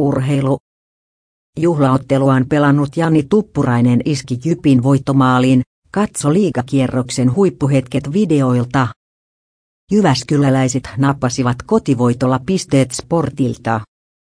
Urheilu. Juhlaotteluaan pelannut Jani Tuppurainen iski Jypin voittomaaliin, katso liigakierroksen huippuhetket videoilta. Jyväskyläläiset nappasivat kotivoitolla pisteet sportilta.